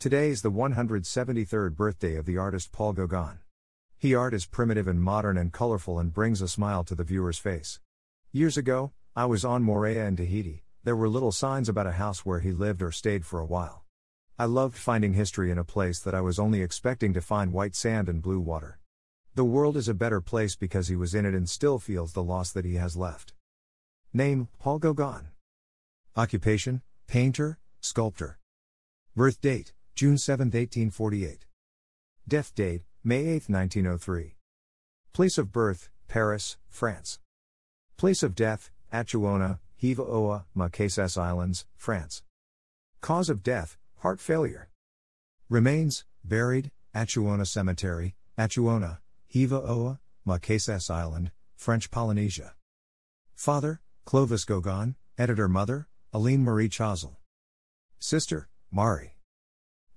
Today is the 173rd birthday of the artist Paul Gauguin. He art is primitive and modern and colorful and brings a smile to the viewer's face. Years ago, I was on Moorea in Tahiti, there were little signs about a house where he lived or stayed for a while. I loved finding history in a place that I was only expecting to find white sand and blue water. The world is a better place because he was in it and still feels the loss that he has left. Name Paul Gauguin. Occupation Painter, Sculptor. Birth date June 7, 1848. Death date May 8, 1903. Place of birth Paris, France. Place of death Atuona, Hiva Oa, Marquesas Islands, France. Cause of death heart failure. Remains buried Atuona Cemetery, Atuona, Hiva Oa, Marquesas Island, French Polynesia. Father Clovis Gauguin, editor mother Aline Marie Chazal. Sister Mari.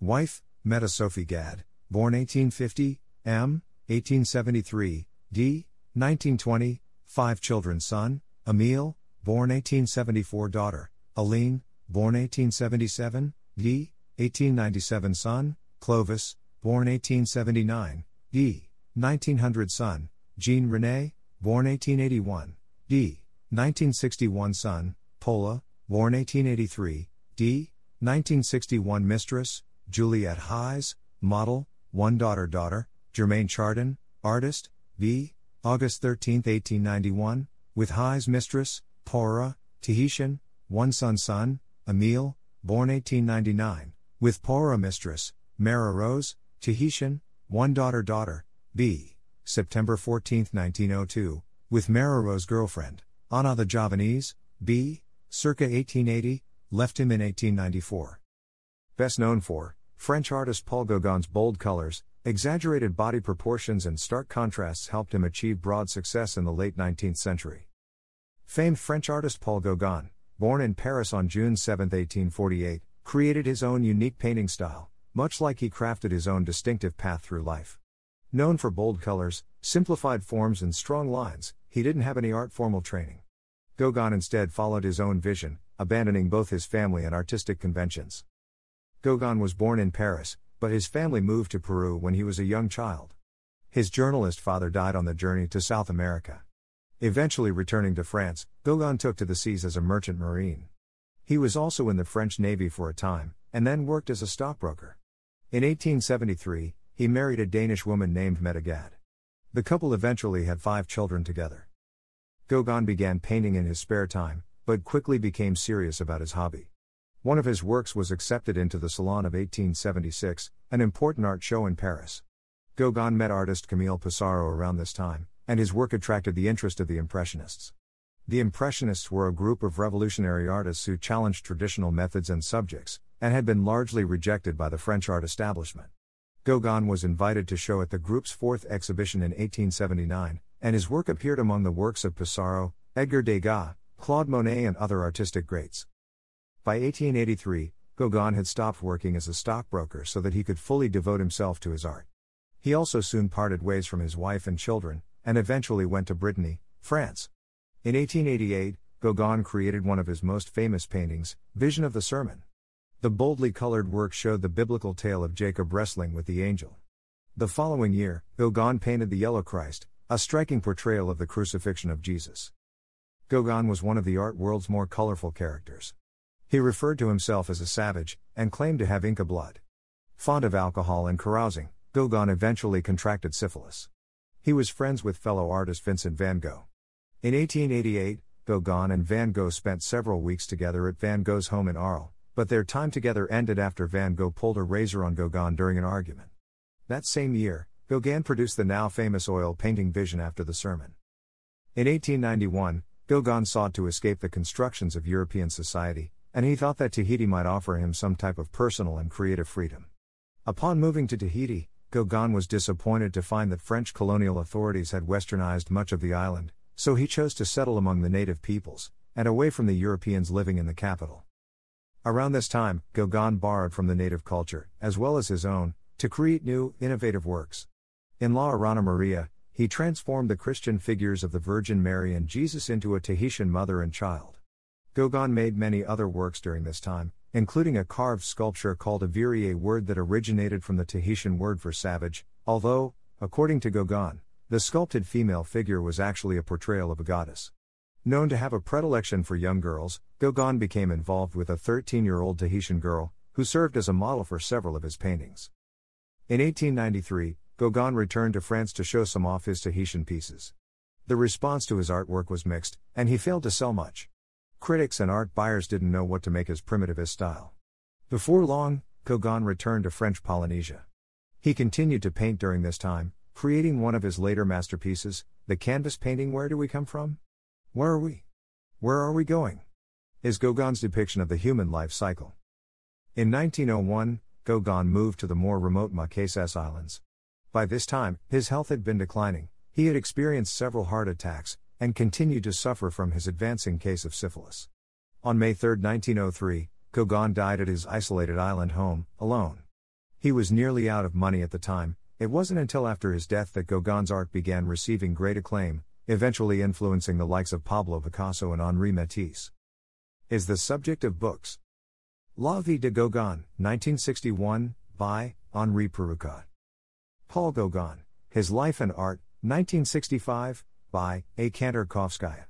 Wife, Mette Sophie Gad, born 1850, M. 1873, D. 1920, five children son, Emile, born 1874 daughter, Aline, born 1877, D. 1897 son, Clovis, born 1879, D. 1900 son, Jean René, born 1881, D. 1961 son, Pola, born 1883, D. 1961 mistress, Juliette Hayes, model, one daughter daughter, Germaine Chardin, artist, b. August 13, 1891, with Hayes mistress, Pora, Tahitian, one son son, Emile, born 1899, with Pora mistress, Mara Rose, Tahitian, one daughter daughter, b. September 14, 1902, with Mara Rose girlfriend, Anna the Javanese, b. circa 1880, left him in 1894. Best known for French artist Paul Gauguin's bold colors, exaggerated body proportions, and stark contrasts helped him achieve broad success in the late 19th century. Famed French artist Paul Gauguin, born in Paris on June 7, 1848, created his own unique painting style, much like he crafted his own distinctive path through life. Known for bold colors, simplified forms, and strong lines, he didn't have any art formal training. Gauguin instead followed his own vision, abandoning both his family and artistic conventions. Gauguin was born in Paris, but his family moved to Peru when he was a young child. His journalist father died on the journey to South America. Eventually returning to France, Gauguin took to the seas as a merchant marine. He was also in the French Navy for a time, and then worked as a stockbroker. In 1873, he married a Danish woman named Mette Gad. The couple eventually had five children together. Gauguin began painting in his spare time, but quickly became serious about his hobby. One of his works was accepted into the Salon of 1876, an important art show in Paris. Gauguin met artist Camille Pissarro around this time, and his work attracted the interest of the Impressionists. The Impressionists were a group of revolutionary artists who challenged traditional methods and subjects, and had been largely rejected by the French art establishment. Gauguin was invited to show at the group's fourth exhibition in 1879, and his work appeared among the works of Pissarro, Edgar Degas, Claude Monet, and other artistic greats. By 1883, Gauguin had stopped working as a stockbroker so that he could fully devote himself to his art. He also soon parted ways from his wife and children, and eventually went to Brittany, France. In 1888, Gauguin created one of his most famous paintings, Vision of the Sermon. The boldly colored work showed the biblical tale of Jacob wrestling with the angel. The following year, Gauguin painted the Yellow Christ, a striking portrayal of the crucifixion of Jesus. Gauguin was one of the art world's more colorful characters. He referred to himself as a savage, and claimed to have Inca blood. Fond of alcohol and carousing, Gauguin eventually contracted syphilis. He was friends with fellow artist Vincent van Gogh. In 1888, Gauguin and Van Gogh spent several weeks together at Van Gogh's home in Arles, but their time together ended after Van Gogh pulled a razor on Gauguin during an argument. That same year, Gauguin produced the now famous oil painting Vision after the sermon. In 1891, Gauguin sought to escape the constructions of European society, and he thought that Tahiti might offer him some type of personal and creative freedom. Upon moving to Tahiti, Gauguin was disappointed to find that French colonial authorities had westernized much of the island, so he chose to settle among the native peoples, and away from the Europeans living in the capital. Around this time, Gauguin borrowed from the native culture, as well as his own, to create new, innovative works. In Ia Orana Maria, he transformed the Christian figures of the Virgin Mary and Jesus into a Tahitian mother and child. Gauguin made many other works during this time, including a carved sculpture called Oviri, a word that originated from the Tahitian word for savage, although, according to Gauguin, the sculpted female figure was actually a portrayal of a goddess. Known to have a predilection for young girls, Gauguin became involved with a 13 year old Tahitian girl, who served as a model for several of his paintings. In 1893, Gauguin returned to France to show some of his Tahitian pieces. The response to his artwork was mixed, and he failed to sell much. Critics and art buyers didn't know what to make of his primitivist style. Before long, Gauguin returned to French Polynesia. He continued to paint during this time, creating one of his later masterpieces, the canvas painting Where Do We Come From? Where are we? Where are we going? Is Gauguin's depiction of the human life cycle. In 1901, Gauguin moved to the more remote Marquesas Islands. By this time, his health had been declining, he had experienced several heart attacks, and continued to suffer from his advancing case of syphilis. On May 3, 1903, Gauguin died at his isolated island home, alone. He was nearly out of money at the time, it wasn't until after his death that Gauguin's art began receiving great acclaim, eventually influencing the likes of Pablo Picasso and Henri Matisse. Is the subject of books. La Vie de Gauguin, 1961, by Henri Perruchot. Paul Gauguin, His Life and Art, 1965, by A. Kantorkovskaya.